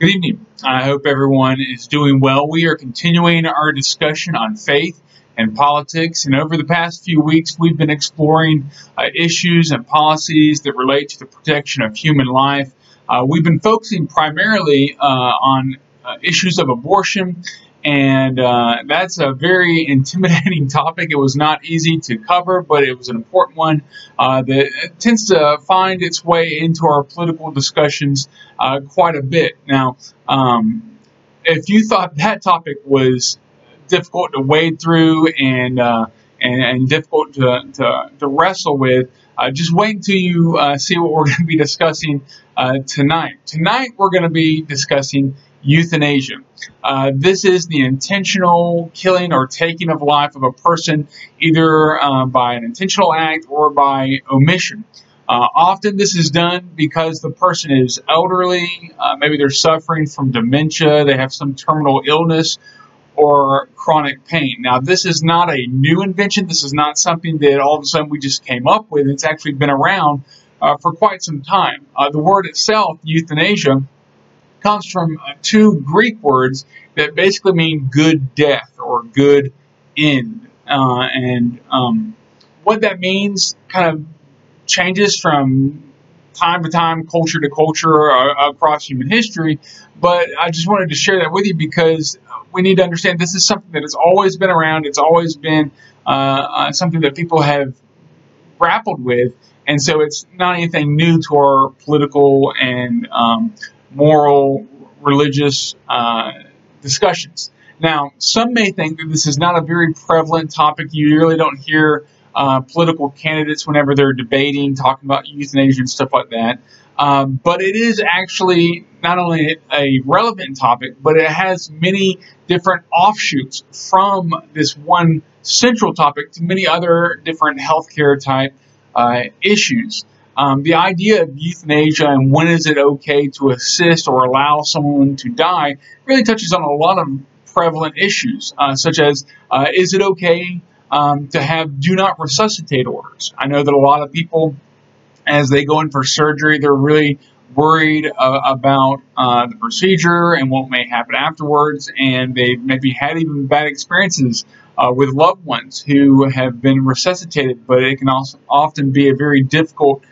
Good evening. I hope everyone is doing well. We are continuing our discussion on faith and politics, and over the past few weeks, we've been exploring uh, issues and policies that relate to the protection of human life. Uh, we've been focusing primarily uh, on uh, issues of abortion and uh, that's a very intimidating topic. It was not easy to cover, but it was an important one uh, that tends to find its way into our political discussions uh, quite a bit. Now, um, if you thought that topic was difficult to wade through and uh, and, and, difficult to, to, to wrestle with, uh, just wait until you uh, see what we're going to be discussing tonight. Tonight, we're going to be discussing euthanasia. Uh, this is the intentional killing or taking of life of a person either uh, by an intentional act or by omission. Uh, often this is done because the person is elderly, uh, maybe they're suffering from dementia, they have some terminal illness or chronic pain. Now, this is not a new invention. This is not something that all of a sudden we just came up with. It's actually been around uh, for quite some time. Uh, the word itself, euthanasia, comes from uh, two Greek words that basically mean good death or good end. Uh, and um, what that means kind of changes from time to time, culture to culture uh, across human history. But I just wanted to share that with you because we need to understand this is something that has always been around. It's always been uh, uh something that people have grappled with. And so it's not anything new to our political and um, moral, religious uh, discussions. Now, some may think that this is not a very prevalent topic. You really don't hear uh, political candidates whenever they're debating, talking about euthanasia and stuff like that. Um, but it is actually not only a relevant topic, but it has many different offshoots from this one central topic to many other different healthcare type uh, issues. Um, the idea of euthanasia and when is it okay to assist or allow someone to die really touches on a lot of prevalent issues, uh, such as uh, is it okay um, to have do not resuscitate orders? I know that a lot of people, as they go in for surgery, they're really worried uh, about uh, the procedure and what may happen afterwards, and they've maybe had even bad experiences uh, with loved ones who have been resuscitated, but it can also often be a very difficult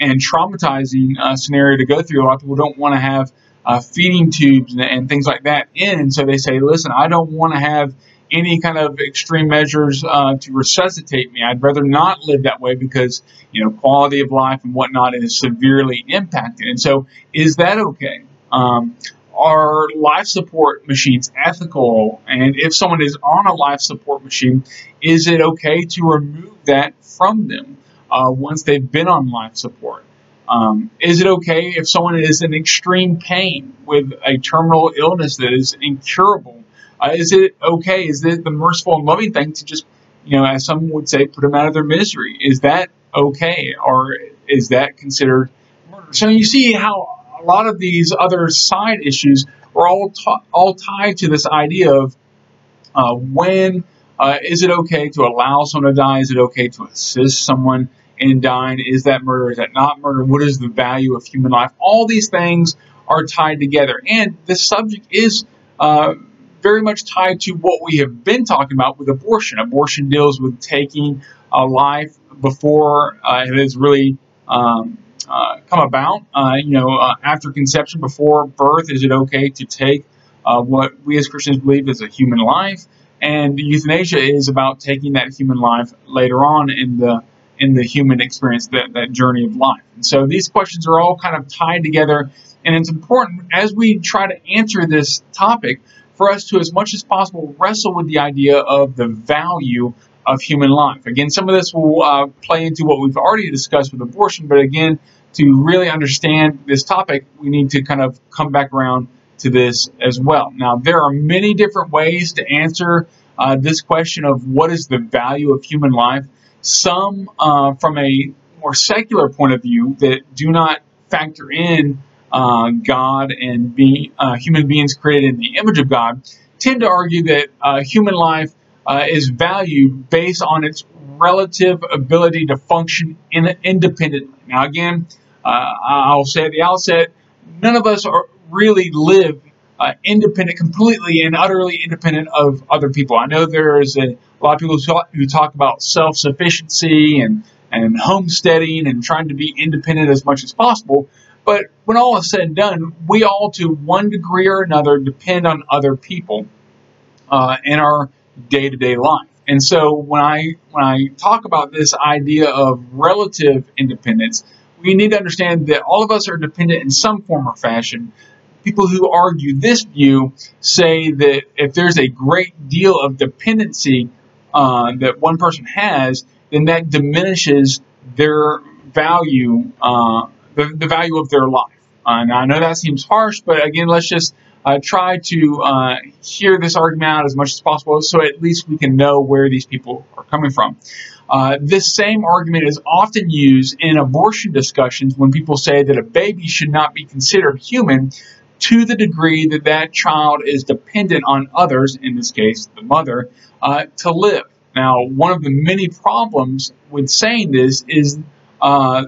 and traumatizing uh, scenario to go through. A lot of people don't want to have uh, feeding tubes and, and, things like that in, so they say, "Listen, I don't want to have any kind of extreme measures uh, to resuscitate me. I'd rather not live that way because you know quality of life and whatnot is severely impacted." And so, is that okay? Um, are life support machines ethical? And if someone is on a life support machine, is it okay to remove that from them? Uh, once they've been on life support? Um, is it okay if someone is in extreme pain with a terminal illness that is incurable? Uh, is it okay? Is it the merciful and loving thing to just, you know, as some would say, put them out of their misery? Is that okay, or is that considered murder? So you see how a lot of these other side issues are all all tied to this idea of uh, when uh, is it okay to allow someone to die? Is it okay to assist someone in dying? Is that murder? Is that not murder? What is the value of human life? All these things are tied together. And the subject is uh, very much tied to what we have been talking about with abortion. Abortion deals with taking a life before uh, it has really um, uh, come about. Uh, you know, uh, after conception, before birth, is it okay to take uh, what we as Christians believe is a human life? And euthanasia is about taking that human life later on in the in the human experience, that, that journey of life. And so these questions are all kind of tied together, and it's important as we try to answer this topic for us to, as much as possible, wrestle with the idea of the value of human life. Again, some of this will uh, play into what we've already discussed with abortion, but again, to really understand this topic, we need to kind of come back around to this as well. Now, there are many different ways to answer uh, this question of what is the value of human life. Some uh, from a more secular point of view that do not factor in uh, God and be, uh, human beings created in the image of God tend to argue that uh, human life uh, is valued based on its relative ability to function in, independently. Now, again, I'll say at the outset, none of us are really live uh, independent, completely and utterly independent of other people. I know there's a, a lot of people who talk, who talk about self-sufficiency and and homesteading and trying to be independent as much as possible. But when all is said and done, we all, to one degree or another, depend on other people uh, in our day-to-day life. And so when I when I talk about this idea of relative independence, we need to understand that all of us are dependent in some form or fashion. People who argue this view say that if there's a great deal of dependency uh, that one person has, then that diminishes their value, uh, the, the value of their life. Uh, and I know that seems harsh, but again, let's just uh, try to uh, hear this argument out as much as possible so at least we can know where these people are coming from. Uh, this same argument is often used in abortion discussions when people say that a baby should not be considered human to the degree that that child is dependent on others, in this case the mother, uh, to live. Now, one of the many problems with saying this is uh,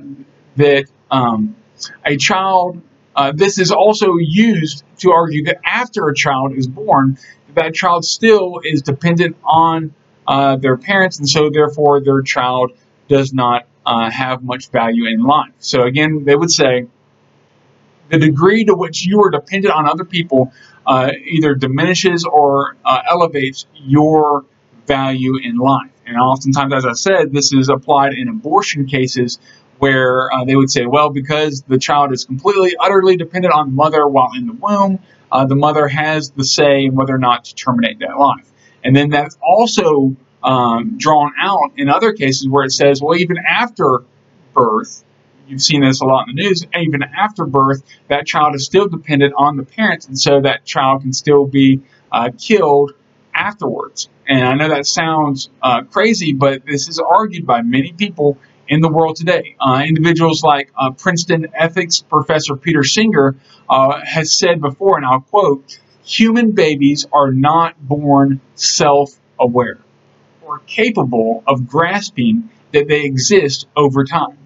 that um, a child, uh, this is also used to argue that after a child is born, that child still is dependent on uh, their parents, and so therefore their child does not uh, have much value in life. So again, they would say the degree to which you are dependent on other people uh, either diminishes or uh, elevates your value in life. And oftentimes, as I said, this is applied in abortion cases where uh, they would say, well, because the child is completely, utterly dependent on the mother while in the womb, uh, the mother has the say in whether or not to terminate that life. And then that's also um, drawn out in other cases where it says, well, even after birth, you've seen this a lot in the news, even after birth, that child is still dependent on the parents, and so that child can still be uh, killed afterwards. And I know that sounds uh, crazy, but this is argued by many people in the world today. Uh, individuals like uh, Princeton ethics professor Peter Singer uh, has said before, and I'll quote, human babies are not born self-aware or capable of grasping that they exist over time.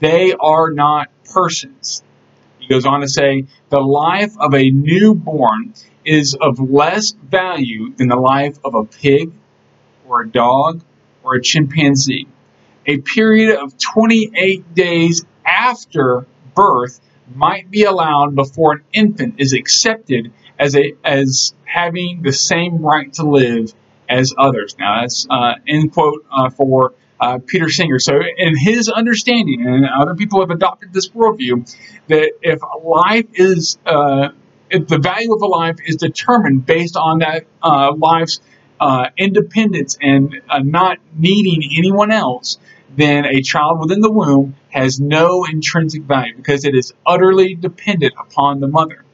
They are not persons. He goes on to say, the life of a newborn is of less value than the life of a pig or a dog or a chimpanzee. A period of 28 days after birth might be allowed before an infant is accepted as a as having the same right to live as others. Now that's uh, end quote uh, for uh, Peter Singer. So in his understanding, and other people have adopted this worldview, that if life is uh, if the value of a life is determined based on that uh, life's uh, independence and uh, not needing anyone else, then a child within the womb has no intrinsic value because it is utterly dependent upon the mother.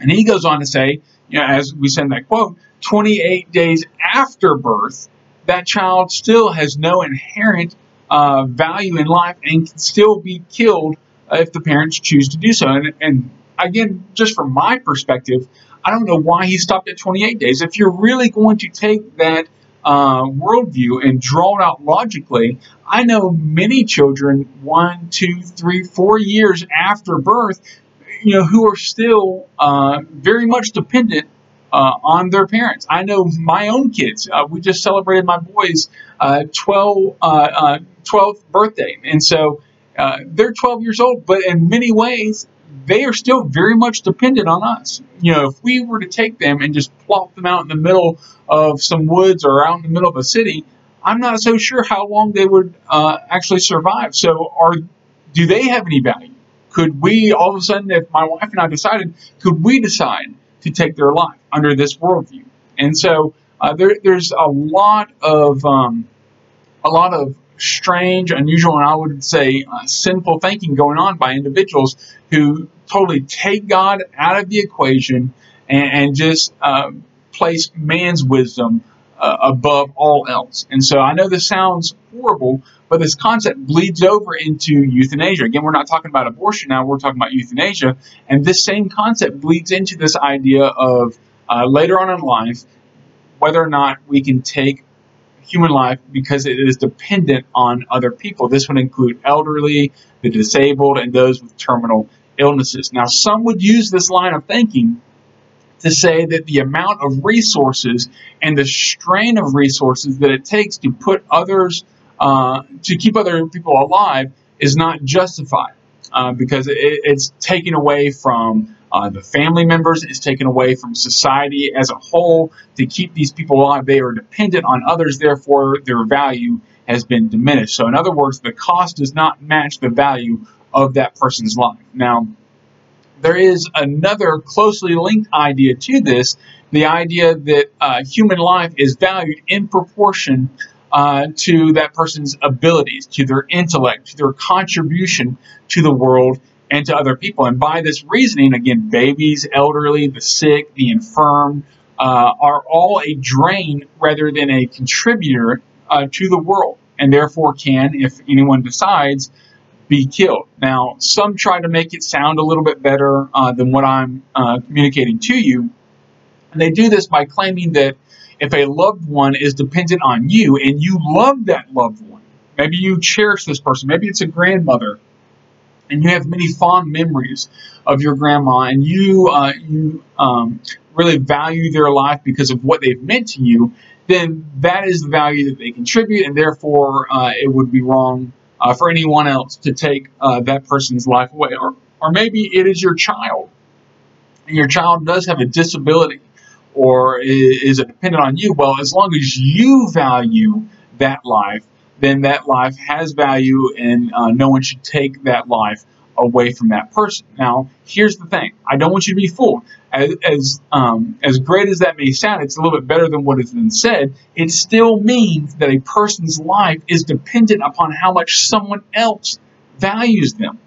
And he goes on to say, you know, as we in that quote, 28 days after birth, that child still has no inherent uh, value in life and can still be killed if the parents choose to do so. And, and again, just from my perspective, I don't know why he stopped at 28 days. If you're really going to take that uh, worldview and draw it out logically, I know many children, one, two, three, four years after birth, you know, who are still uh, very much dependent uh, on their parents. I know my own kids. Uh, we just celebrated my boy's 12, uh, 12th uh, birthday, and so uh, they're 12 years old. But in many ways, they are still very much dependent on us. You know, if we were to take them and just plop them out in the middle of some woods or out in the middle of a city, I'm not so sure how long they would uh, actually survive. So, are do they have any value? Could we all of a sudden, if my wife and I decided, could we decide to take their life under this worldview? And so, uh, there, there's a lot of um, a lot of strange, unusual, and I would say uh, sinful thinking going on by individuals who totally take God out of the equation and, and just uh, place man's wisdom uh, above all else. And so I know this sounds horrible, but this concept bleeds over into euthanasia. Again, we're not talking about abortion now, we're talking about euthanasia. And this same concept bleeds into this idea of uh, later on in life, whether or not we can take human life because it is dependent on other people. This would include elderly, the disabled, and those with terminal illnesses. Now, some would use this line of thinking to say that the amount of resources and the strain of resources that it takes to put others, uh, to keep other people alive is not justified uh, because it, it's taken away from uh, the family members, it's taken away from society as a whole to keep these people alive. They are dependent on others, therefore, their value has been diminished. So, in other words, the cost does not match the value of that person's life. Now, there is another closely linked idea to this the idea that uh, human life is valued in proportion uh, to that person's abilities, to their intellect, to their contribution to the world and to other people. And by this reasoning, again, babies, elderly, the sick, the infirm uh, are all a drain rather than a contributor uh, to the world, and therefore can, if anyone decides, be killed. Now, some try to make it sound a little bit better uh, than what I'm uh, communicating to you, and they do this by claiming that if a loved one is dependent on you and you love that loved one, maybe you cherish this person, maybe it's a grandmother, and you have many fond memories of your grandma, and you uh, you um, really value their life because of what they've meant to you, then that is the value that they contribute, and therefore uh, it would be wrong uh, for anyone else to take uh, that person's life away. Or, or maybe it is your child, and your child does have a disability or is, dependent on you? Well, as long as you value that life, then that life has value, and uh, no one should take that life away from that person. Now, here's the thing: I don't want you to be fooled. As as, um, as great as that may sound, it's a little bit better than what has been said. It still means that a person's life is dependent upon how much someone else values them.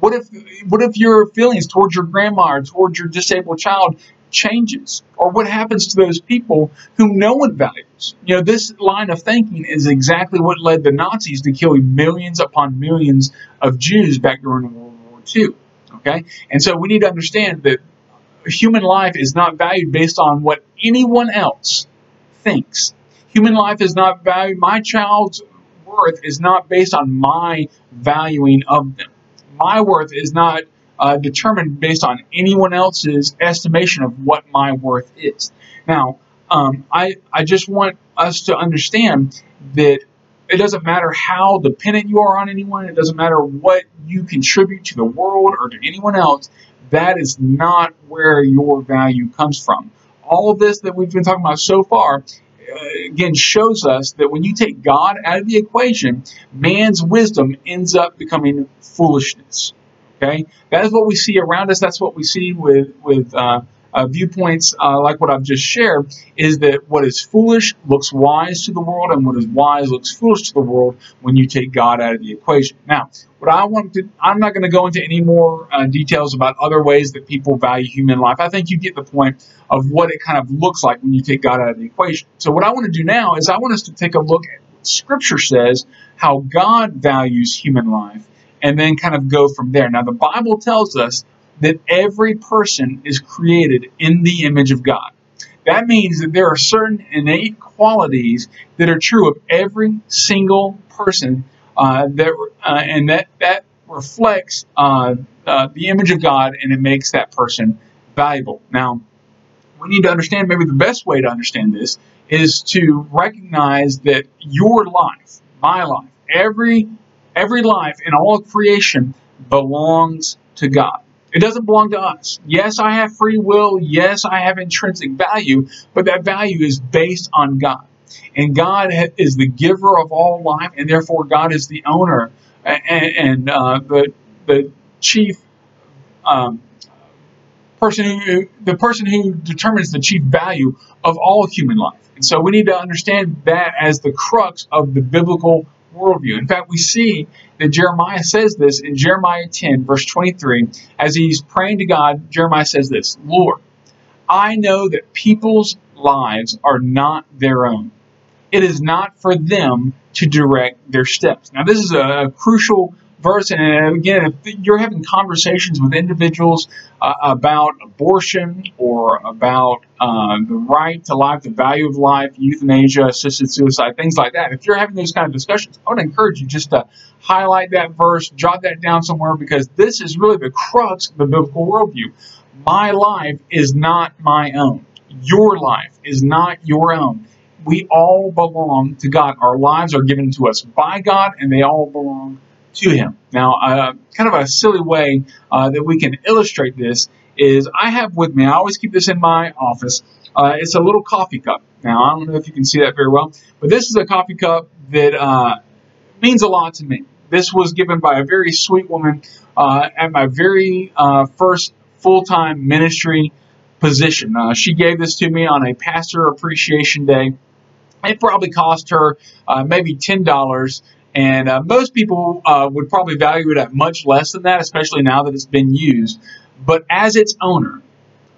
What if what if your feelings towards your grandma or towards your disabled child changes? Or what happens to those people whom no one values? You know, this line of thinking is exactly what led the Nazis to killing millions upon millions of Jews back during World II. Okay? And so we need to understand that human life is not valued based on what anyone else thinks. Human life is not valued, my child's worth is not based on my valuing of them. My worth is not uh, determined based on anyone else's estimation of what my worth is. Now, um, I, I just want us to understand that it doesn't matter how dependent you are on anyone, it doesn't matter what you contribute to the world or to anyone else, that is not where your value comes from. All of this that we've been talking about so far uh, again shows us that when you take God out of the equation, man's wisdom ends up becoming foolishness. Okay, that is what we see around us. That's what we see with with uh, uh, viewpoints uh, like what I've just shared. Is that what is foolish looks wise to the world, and what is wise looks foolish to the world when you take God out of the equation. Now, what I want to, I'm not going to go into any more uh, details about other ways that people value human life. I think you get the point of what it kind of looks like when you take God out of the equation. So, what I want to do now is I want us to take a look at what Scripture says how God values human life and then kind of go from there. Now, the Bible tells us that every person is created in the image of God. That means that there are certain innate qualities that are true of every single person, uh, that uh, and that that reflects uh, uh the image of God, and it makes that person valuable. Now, we need to understand. Maybe the best way to understand this is to recognize that your life, my life, every Every life in all creation belongs to God. It doesn't belong to us. Yes, I have free will. Yes, I have intrinsic value, but that value is based on God. And God is the giver of all life, and therefore God is the owner and, and uh, the, the chief um, person who the person who determines the chief value of all human life. And so we need to understand that as the crux of the biblical worldview. In fact, we see that Jeremiah says this in Jeremiah 10, verse 23. As he's praying to God, Jeremiah says this Lord, I know that people's lives are not their own. It is not for them to direct their steps. Now, this is a, crucial verse, and again, if you're having conversations with individuals uh, about abortion or about uh, the right to life, the value of life, euthanasia, assisted suicide, things like that, if you're having those kind of discussions, I would encourage you just to highlight that verse, jot that down somewhere, because this is really the crux of the biblical worldview. My life is not my own. Your life is not your own we all belong to God. Our lives are given to us by God, and they all belong to Him. Now, uh, kind of a silly way uh, that we can illustrate this is I have with me, I always keep this in my office, uh, it's a little coffee cup. Now, I don't know if you can see that very well, but this is a coffee cup that uh, means a lot to me. This was given by a very sweet woman uh, at my very uh, first full-time ministry position. she gave this to me on a pastor appreciation day it probably cost her uh, maybe $10. And uh, most people uh, would probably value it at much less than that, especially now that it's been used. But as its owner,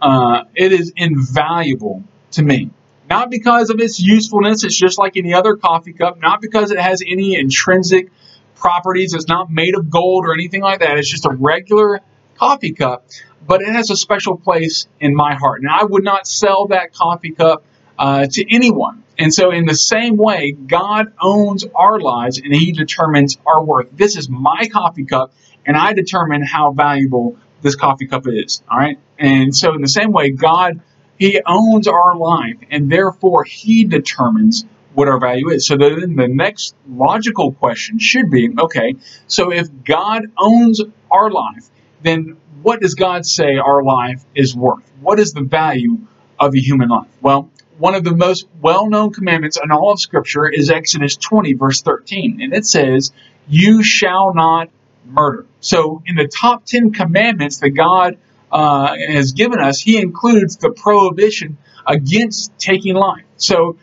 uh, it is invaluable to me. Not because of its usefulness, it's just like any other coffee cup. Not because it has any intrinsic properties, it's not made of gold or anything like that. It's just a regular coffee cup, but it has a special place in my heart. Now, I would not sell that coffee cup uh, to anyone. And so, in the same way, God owns our lives and He determines our worth. This is my coffee cup, and I determine how valuable this coffee cup is. All right. And so, in the same way, God, He owns our life, and therefore He determines what our value is. So, then the next logical question should be okay, so if God owns our life, then what does God say our life is worth? What is the value of a human life? Well, one of the most well-known commandments in all of Scripture is Exodus 20, verse 13. And it says, You shall not murder. So in the top 10 commandments that God uh, has given us, he includes the prohibition against taking life. So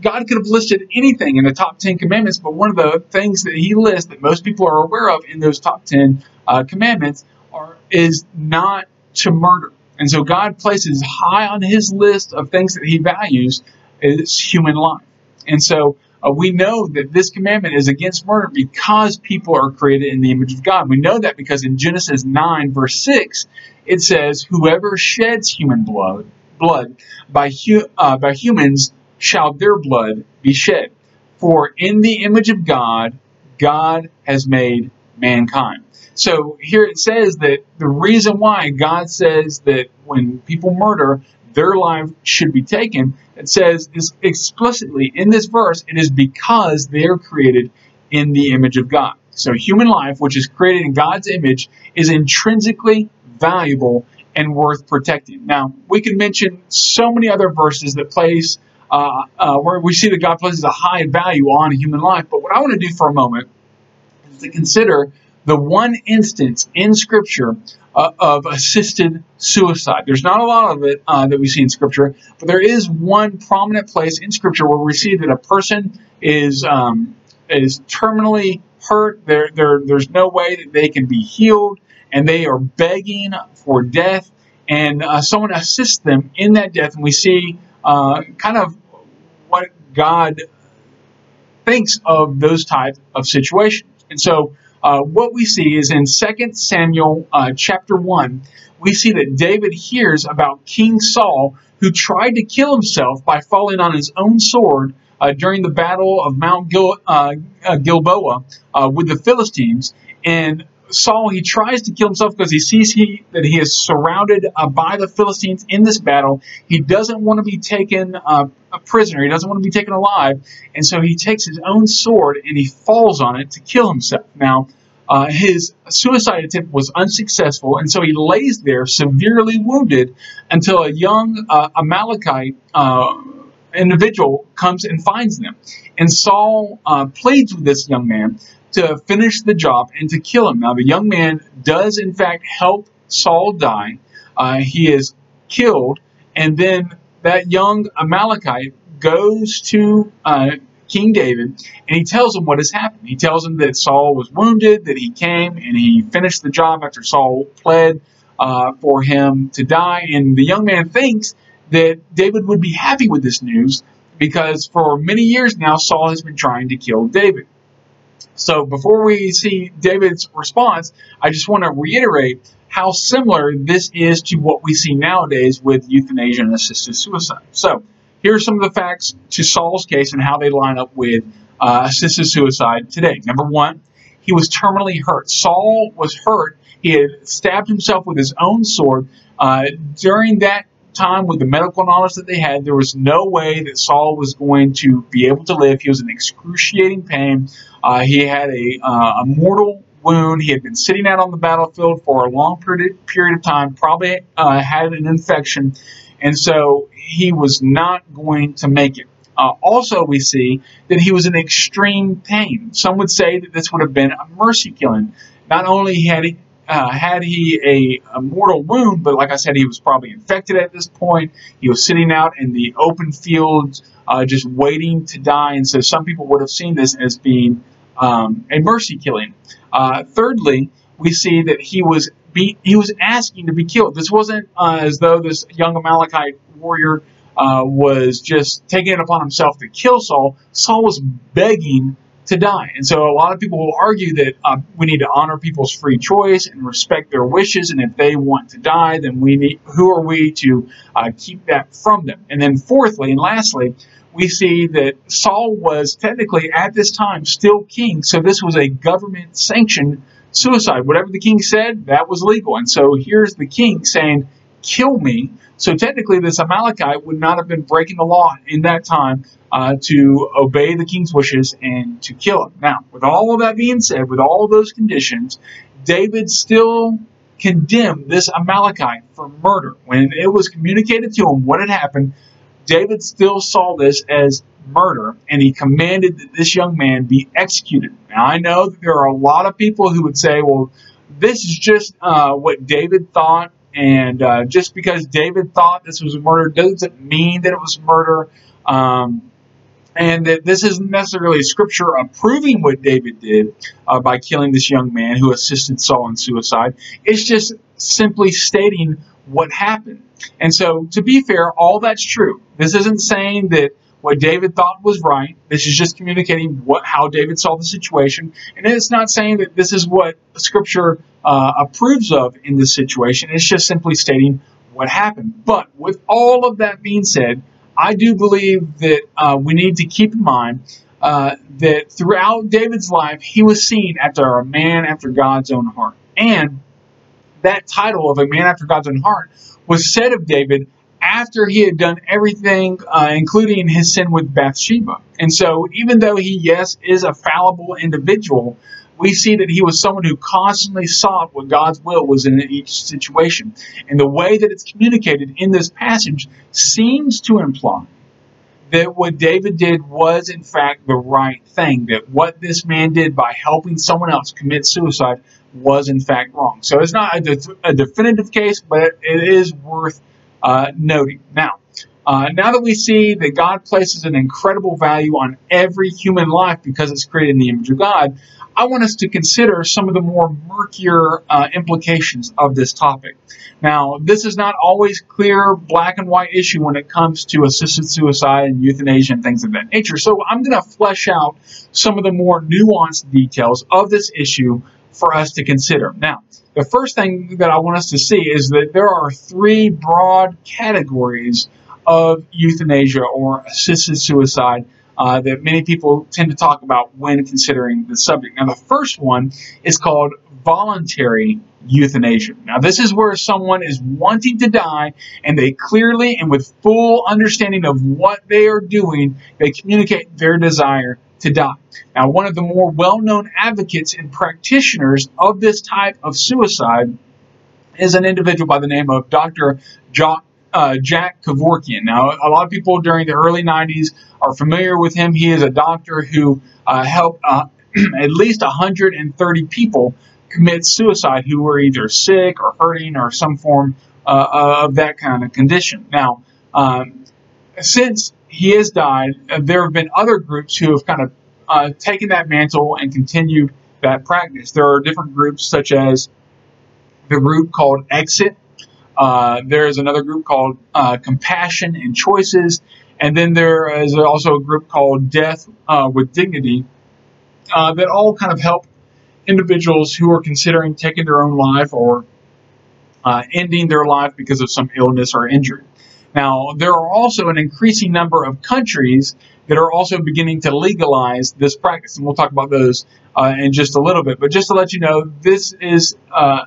God could have listed anything in the top 10 commandments, but one of the things that he lists that most people are aware of in those top 10 uh, commandments are, is not to murder. And so God places high on his list of things that he values is human life. And so uh, we know that this commandment is against murder because people are created in the image of God. We know that because in Genesis 9, verse 6, it says, Whoever sheds human blood, blood by, hu- uh, by humans shall their blood be shed. For in the image of God, God has made mankind. So here it says that the reason why God says that when people murder, their life should be taken, it says is explicitly in this verse, it is because they are created in the image of God. So human life, which is created in God's image, is intrinsically valuable and worth protecting. Now, we can mention so many other verses that place uh, uh, where we see that God places a high value on human life. But what I want to do for a moment is to consider the one instance in Scripture uh, of assisted suicide. There's not a lot of it uh, that we see in Scripture, but there is one prominent place in Scripture where we see that a person is um, is terminally hurt. There, there, there's no way that they can be healed, and they are begging for death, and uh, someone assists them in that death, and we see uh, kind of what God thinks of those type of situations. And so uh, what we see is in 2 Samuel uh, chapter 1, we see that David hears about King Saul who tried to kill himself by falling on his own sword uh, during the battle of Mount Gil- uh, uh, Gilboa uh, with the Philistines. And Saul, he tries to kill himself because he sees he, that he is surrounded uh, by the Philistines in this battle. He doesn't want to be taken uh, a prisoner. He doesn't want to be taken alive. And so he takes his own sword and he falls on it to kill himself. Now, uh, his suicide attempt was unsuccessful, and so he lays there severely wounded until a young uh, Amalekite uh, individual comes and finds them. And Saul uh, pleads with this young man to finish the job and to kill him. Now, the young man does, in fact, help Saul die. Uh, he is killed, and then that young Amalekite goes to uh, King David and he tells him what has happened. He tells him that Saul was wounded, that he came and he finished the job after Saul pled uh, for him to die. And the young man thinks that David would be happy with this news because for many years now, Saul has been trying to kill David. So before we see David's response, I just want to reiterate how similar this is to what we see nowadays with euthanasia and assisted suicide. So here are some of the facts to Saul's case and how they line up with uh, assisted suicide today. Number one, he was terminally hurt. Saul was hurt. He had stabbed himself with his own sword. Uh, during that time, with the medical knowledge that they had, there was no way that Saul was going to be able to live. He was in excruciating pain. Uh, he had a, uh, a mortal wound. He had been sitting out on the battlefield for a long period, period of time, probably uh, had an infection, and so he was not going to make it. Uh, also, we see that he was in extreme pain. Some would say that this would have been a mercy killing. Not only had he uh, had he a, a, mortal wound, but like I said, he was probably infected at this point. He was sitting out in the open fields, uh, just waiting to die. And so some people would have seen this as being um, a mercy killing. Uh, thirdly, we see that he was be, he was asking to be killed. This wasn't uh, as though this young Amalekite warrior uh, was just taking it upon himself to kill Saul. Saul was begging to die. And so a lot of people will argue that uh, we need to honor people's free choice and respect their wishes. And if they want to die, then we need, who are we to uh, keep that from them? And then fourthly and lastly, we see that Saul was technically at this time still king. So this was a government sanctioned suicide. Whatever the king said, that was legal. And so here's the king saying, kill me. So technically, this Amalekite would not have been breaking the law in that time uh, to obey the king's wishes and to kill him. Now, with all of that being said, with all of those conditions, David still condemned this Amalekite for murder. When it was communicated to him what had happened, David still saw this as murder and he commanded that this young man be executed. Now, I know that there are a lot of people who would say, well, this is just uh, what David thought and uh, just because David thought this was murder doesn't mean that it was murder. Um, and that this isn't necessarily scripture approving what David did uh, by killing this young man who assisted Saul in suicide. It's just simply stating what happened. And so, to be fair, all that's true. This isn't saying that what David thought was right. This is just communicating what how David saw the situation, and it's not saying that this is what Scripture uh, approves of in this situation. It's just simply stating what happened. But with all of that being said, I do believe that uh, we need to keep in mind uh, that throughout David's life, he was seen after a man after God's own heart. And that title of a man after God's own heart was said of David after he had done everything, uh, including his sin with Bathsheba. And so, even though he, yes, is a fallible individual, we see that he was someone who constantly sought what God's will was in each situation. And the way that it's communicated in this passage seems to imply that what David did was, in fact, the right thing. That what this man did by helping someone else commit suicide was, in fact, wrong. So it's not a, de- a definitive case, but it is worth uh, noting. Now, uh, now that we see that God places an incredible value on every human life because it's created in the image of God, I want us to consider some of the more murkier uh, implications of this topic. Now, this is not always clear black and white issue when it comes to assisted suicide and euthanasia and things of that nature. So I'm going to flesh out some of the more nuanced details of this issue for us to consider. Now, the first thing that I want us to see is that there are three broad categories of euthanasia or assisted suicide uh, that many people tend to talk about when considering the subject. Now, the first one is called voluntary euthanasia. Now, this is where someone is wanting to die and they clearly and with full understanding of what they are doing, they communicate their desire to die. Now, one of the more well known advocates and practitioners of this type of suicide is an individual by the name of Dr. Jock, uh, Jack Kevorkian. Now, a lot of people during the early 90s are familiar with him. He is a doctor who uh, helped uh, at least 130 people commit suicide who were either sick or hurting or some form uh, of that kind of condition. Now, um, since he has died. Uh, there have been other groups who have kind of uh, taken that mantle and continued that practice. There are different groups, such as the group called Exit. Uh, there is another group called uh, Compassion and Choices. And then there is also a group called Death uh, with Dignity. uh, that all kind of help individuals who are considering taking their own life or uh, ending their life because of some illness or injury. Now, there are also an increasing number of countries that are also beginning to legalize this practice, and we'll talk about those uh, in just a little bit. But just to let you know, this is a,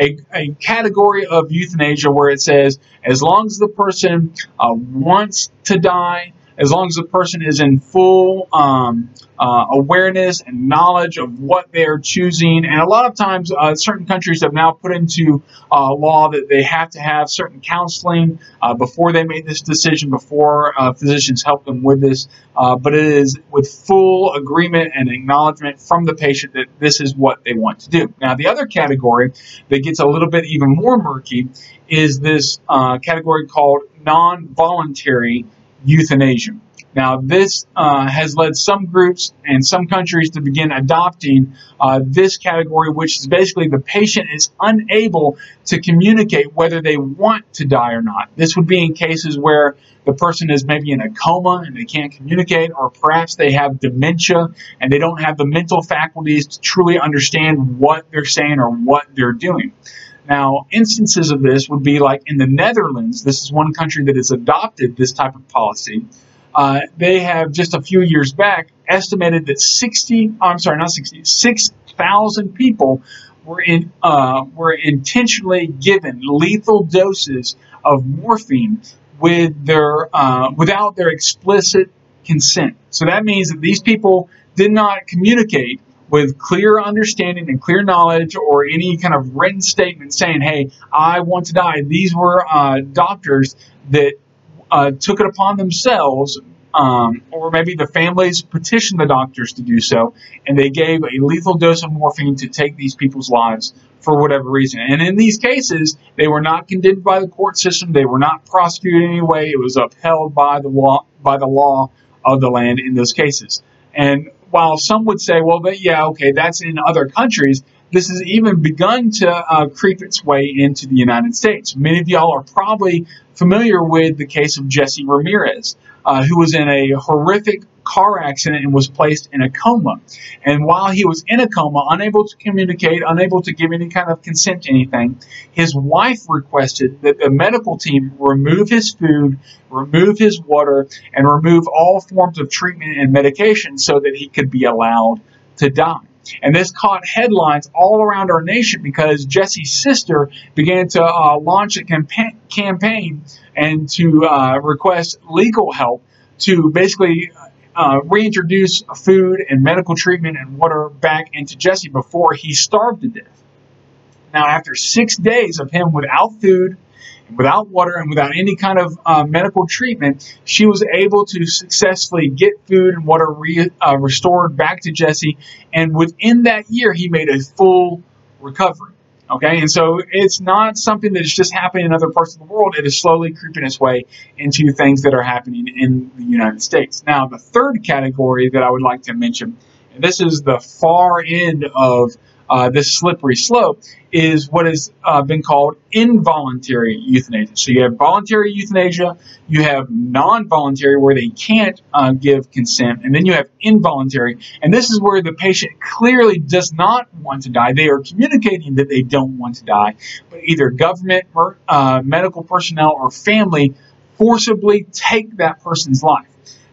a, a, category of euthanasia where it says as long as the person uh, wants to die, as long as the person is in full um, uh, awareness and knowledge of what they're choosing. And a lot of times, uh, certain countries have now put into uh, law that they have to have certain counseling uh, before they make this decision, before uh, physicians help them with this. Uh, but it is with full agreement and acknowledgement from the patient that this is what they want to do. Now, the other category that gets a little bit even more murky is this category called non voluntary euthanasia. Now, this uh, has led some groups and some countries to begin adopting uh, this category, which is basically the patient is unable to communicate whether they want to die or not. This would be in cases where the person is maybe in a coma and they can't communicate, or perhaps they have dementia and they don't have the mental faculties to truly understand what they're saying or what they're doing. Now, instances of this would be like in the Netherlands. This is one country that has adopted this type of policy. Uh, they have just a few years back estimated that 60, I'm sorry, not 60, 6,000 people were in uh, were intentionally given lethal doses of morphine with their uh, without their explicit consent. So that means that these people did not communicate with clear understanding and clear knowledge or any kind of written statement saying, hey, I want to die. These were uh, doctors that uh, took it upon themselves, um, or maybe the families petitioned the doctors to do so, and they gave a lethal dose of morphine to take these people's lives for whatever reason. And in these cases, they were not condemned by the court system. They were not prosecuted in any way. It was upheld by the law by the law of the land in those cases. And while some would say, well, but yeah, okay, that's in other countries, this has even begun to uh, creep its way into the United States. Many of y'all are probably familiar with the case of Jesse Ramirez, uh, who was in a horrific car accident and was placed in a coma. And while he was in a coma, unable to communicate, unable to give any kind of consent to anything, his wife requested that the medical team remove his food, remove his water, and remove all forms of treatment and medication so that he could be allowed to die. And this caught headlines all around our nation because Jesse's sister began to uh, launch a campaign and to uh, request legal help to basically uh, reintroduce food and medical treatment and water back into Jesse before he starved to death. Now, after six days of him without food, without water, and without any kind of uh, medical treatment, she was able to successfully get food and water re, uh, restored back to Jesse. And within that year, he made a full recovery. Okay, and so it's not something that is just happening in other parts of the world. It is slowly creeping its way into things that are happening in the United States. Now, the third category that I would like to mention, and this is the far end of uh, this slippery slope is what has uh, been called involuntary euthanasia. So you have voluntary euthanasia, you have non-voluntary where they can't uh, give consent, and then you have involuntary. And this is where the patient clearly does not want to die. They are communicating that they don't want to die, but either government, or, uh, medical personnel, or family forcibly take that person's life.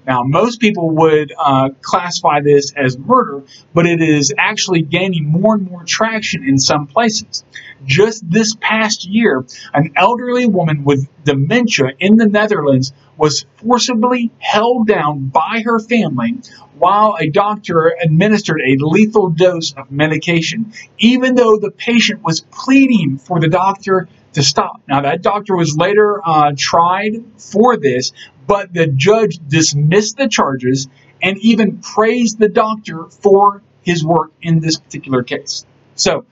Now, most people would uh, classify this as murder, but it is actually gaining more and more traction in some places. Just this past year, an elderly woman with dementia in the Netherlands was forcibly held down by her family while a doctor administered a lethal dose of medication, even though the patient was pleading for the doctor to stop. Now, that doctor was later uh, tried for this, but the judge dismissed the charges and even praised the doctor for his work in this particular case. So,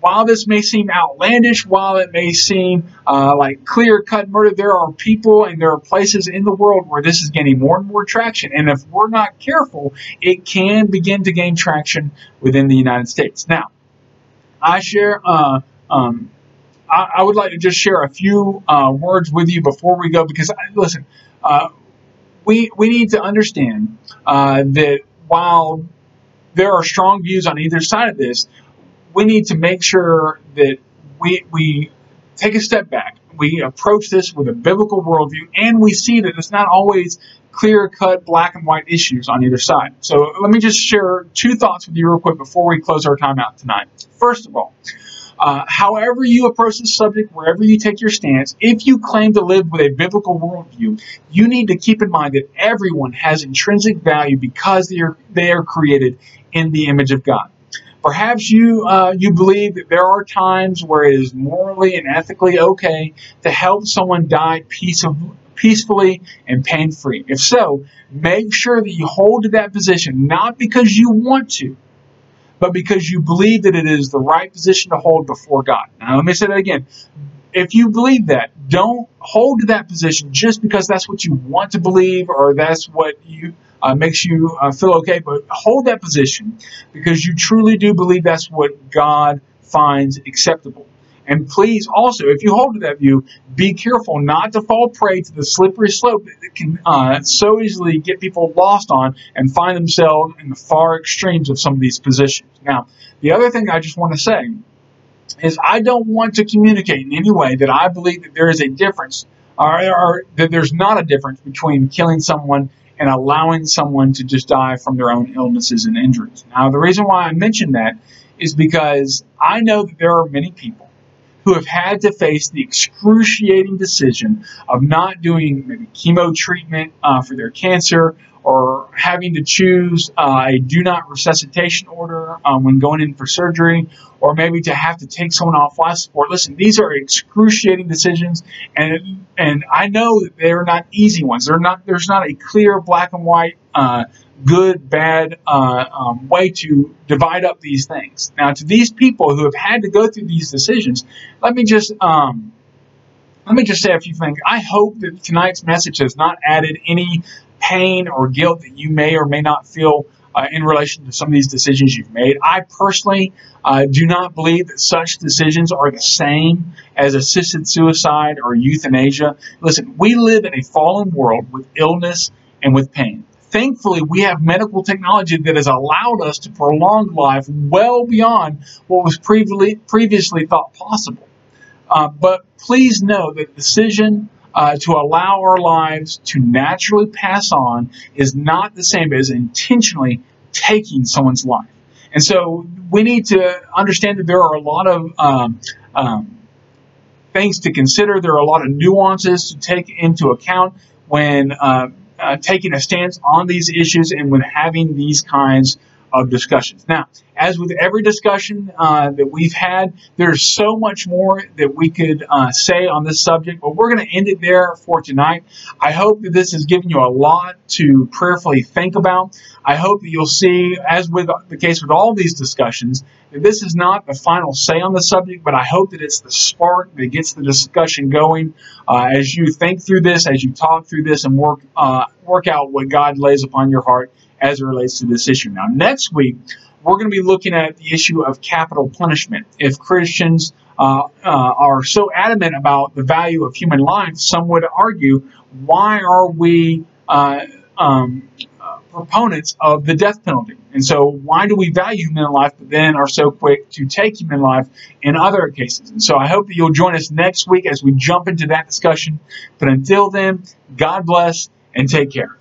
while this may seem outlandish, while it may seem uh, like clear cut murder, there are people and there are places in the world where this is gaining more and more traction. And if we're not careful, it can begin to gain traction within the United States. Now, I share uh, um, I, I, would like to just share a few uh, words with you before we go because, listen, uh, we, we need to understand uh, that while there are strong views on either side of this, we need to make sure that we, we take a step back. We approach this with a biblical worldview, and we see that it's not always clear cut black and white issues on either side. So let me just share two thoughts with you real quick before we close our time out tonight. First of all, uh, however you approach the subject, wherever you take your stance, if you claim to live with a biblical worldview, you need to keep in mind that everyone has intrinsic value because they are, they are created in the image of God. Perhaps you uh, you believe that there are times where it is morally and ethically okay to help someone die peace of, peacefully and pain free. If so, make sure that you hold to that position, not because you want to, but because you believe that it is the right position to hold before God. Now, let me say that again. If you believe that, don't hold to that position just because that's what you want to believe or that's what you uh, makes you uh, feel okay, but hold that position because you truly do believe that's what God finds acceptable. And please also, if you hold to that view, be careful not to fall prey to the slippery slope that can uh, so easily get people lost on and find themselves in the far extremes of some of these positions. Now, the other thing I just want to say is I don't want to communicate in any way that I believe that there is a difference or, or that there's not a difference between killing someone and allowing someone to just die from their own illnesses and injuries. Now, the reason why I mention that is because I know that there are many people who have had to face the excruciating decision of not doing maybe chemo treatment uh, for their cancer or having to choose uh, a do not resuscitation order um, when going in for surgery, or maybe to have to take someone off life support. Listen, these are excruciating decisions, and and I know that they're not easy ones. They're not. There's not a clear black and white. Uh, good, bad uh, um, way to divide up these things. Now, to these people who have had to go through these decisions, let me just um, let me just say a few things. I hope that tonight's message has not added any pain or guilt that you may or may not feel uh, in relation to some of these decisions you've made. I personally uh, do not believe that such decisions are the same as assisted suicide or euthanasia. Listen, we live in a fallen world with illness and with pain. Thankfully, we have medical technology that has allowed us to prolong life well beyond what was previously, previously thought possible. Uh, but please know that the decision uh, to allow our lives to naturally pass on is not the same as intentionally taking someone's life. And so we need to understand that there are a lot of um, um, things to consider. There are a lot of nuances to take into account when uh, uh, taking a stance on these issues and when having these kinds of discussions. Now, as with every discussion uh, that we've had, there's so much more that we could uh, say on this subject, but we're going to end it there for tonight. I hope that this has given you a lot to prayerfully think about. I hope that you'll see, as with the case with all these discussions, that this is not the final say on the subject, but I hope that it's the spark that gets the discussion going uh, as you think through this, as you talk through this, and work uh, work out what God lays upon your heart as it relates to this issue. Now, next week, we're going to be looking at the issue of capital punishment. If Christians uh, uh, are so adamant about the value of human life, some would argue, why are we uh, um, proponents of the death penalty? And so, why do we value human life, but then are so quick to take human life in other cases? And so, I hope that you'll join us next week as we jump into that discussion. But until then, God bless and take care.